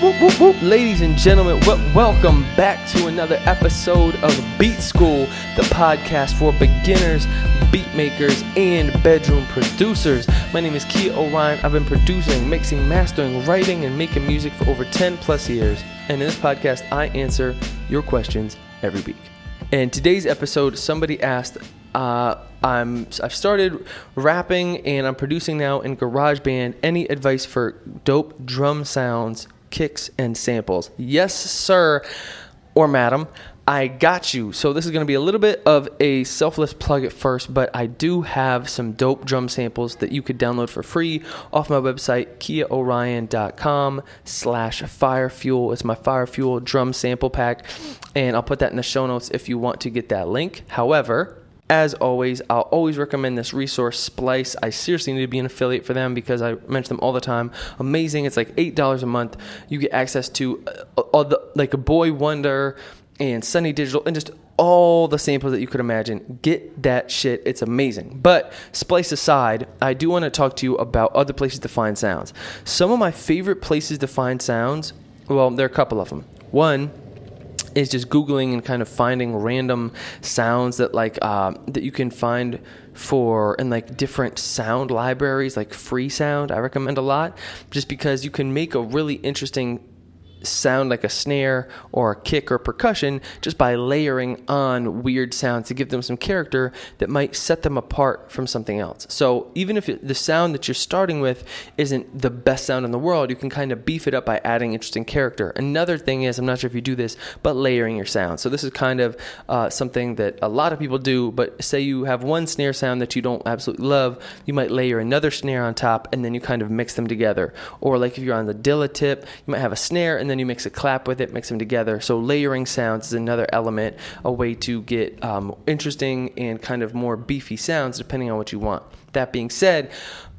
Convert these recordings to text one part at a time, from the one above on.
whoop, whoop, whoop. Ladies and gentlemen, w- welcome back to another episode of Beat School, the podcast for beginners, beat makers, and bedroom producers. My name is Kia Orion. I've been producing, mixing, mastering, writing, and making music for over 10 plus years. And in this podcast, I answer your questions every week. In today's episode, somebody asked, uh, I'm I've started rapping and I'm producing now in GarageBand. Any advice for dope drum sounds, kicks, and samples? Yes, sir, or madam. I got you. So this is going to be a little bit of a selfless plug at first, but I do have some dope drum samples that you could download for free off my website, kiaorion.com slash firefuel. It's my firefuel drum sample pack, and I'll put that in the show notes if you want to get that link. However, as always, I'll always recommend this resource, Splice. I seriously need to be an affiliate for them because I mention them all the time. Amazing. It's like $8 a month. You get access to uh, all the, like a Boi-1da and Sonny Digital and just all the samples that you could imagine. Get that shit. It's amazing. But Splice aside, I do want to talk to you about other places to find sounds. Some of my favorite places to find sounds, well, there are a couple of them. One, is just googling and kind of finding random sounds that like uh, that you can find for in like different sound libraries like free sound i recommend a lot just because you can make a really interesting sound like a snare or a kick or percussion just by layering on weird sounds to give them some character that might set them apart from something else. So even if the sound that you're starting with isn't the best sound in the world, you can kind of beef it up by adding interesting character. Another thing is, I'm not sure if you do this, but layering your sound. So this is kind of uh, something that a lot of people do, but say you have one snare sound that you don't absolutely love, you might layer another snare on top and then you kind of mix them together. Or like if you're on the Dilla tip, you might have a snare and then you mix a clap with it, mix them together. So layering sounds is another element, a way to get um, interesting and kind of more beefy sounds depending on what you want. That being said,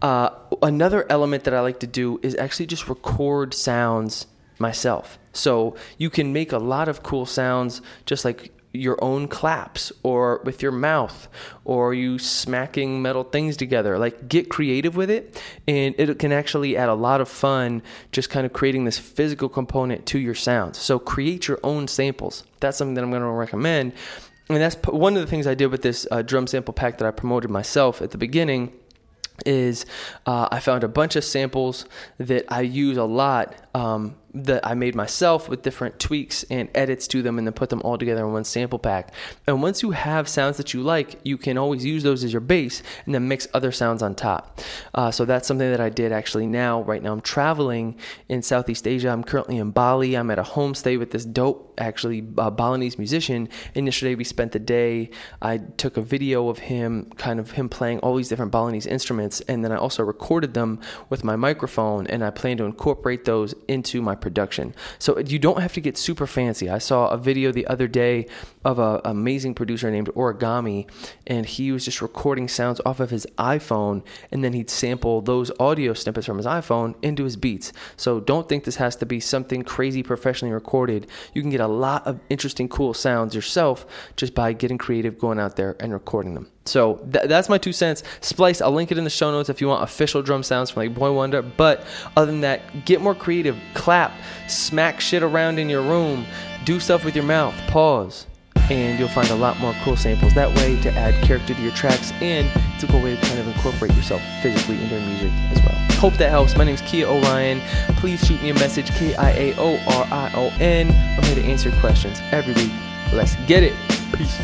uh, another element that I like to do is actually just record sounds myself. So you can make a lot of cool sounds just like your own claps or with your mouth or you smacking metal things together. Like get creative with it and it can actually add a lot of fun just kind of creating this physical component to your sounds. So create your own samples. That's something that I'm going to recommend. And that's one of the things I did with this uh, drum sample pack that I promoted myself at the beginning is uh, I found a bunch of samples that I use a lot um, that I made myself with different tweaks and edits to them and then put them all together in one sample pack. And once you have sounds that you like, you can always use those as your base and then mix other sounds on top. Uh, so that's something that I did actually now. Right now, I'm traveling in Southeast Asia. I'm currently in Bali. I'm at a homestay with this dope, actually, uh, Balinese musician. And yesterday we spent the day. I took a video of him, kind of him playing all these different Balinese instruments. And then I also recorded them with my microphone. And I plan to incorporate those into my production. So you don't have to get super fancy. I saw a video the other day of an amazing producer named Origami, and he was just recording sounds off of his iPhone, and then he'd sample those audio snippets from his iPhone into his beats. So don't think this has to be something crazy professionally recorded. You can get a lot of interesting, cool sounds yourself just by getting creative, going out there and recording them. So th- that's my two cents. Splice, I'll link it in the show notes if you want official drum sounds from like Boi-1da. But other than that, get more creative. Clap, smack shit around in your room, do stuff with your mouth, pause, and you'll find a lot more cool samples that way to add character to your tracks. And it's a cool way to kind of incorporate yourself physically into your music as well. Hope that helps. My name is Kia Orion. Please shoot me a message, K I A O R I O N. I'm here to answer questions every week. Let's get it. Peace.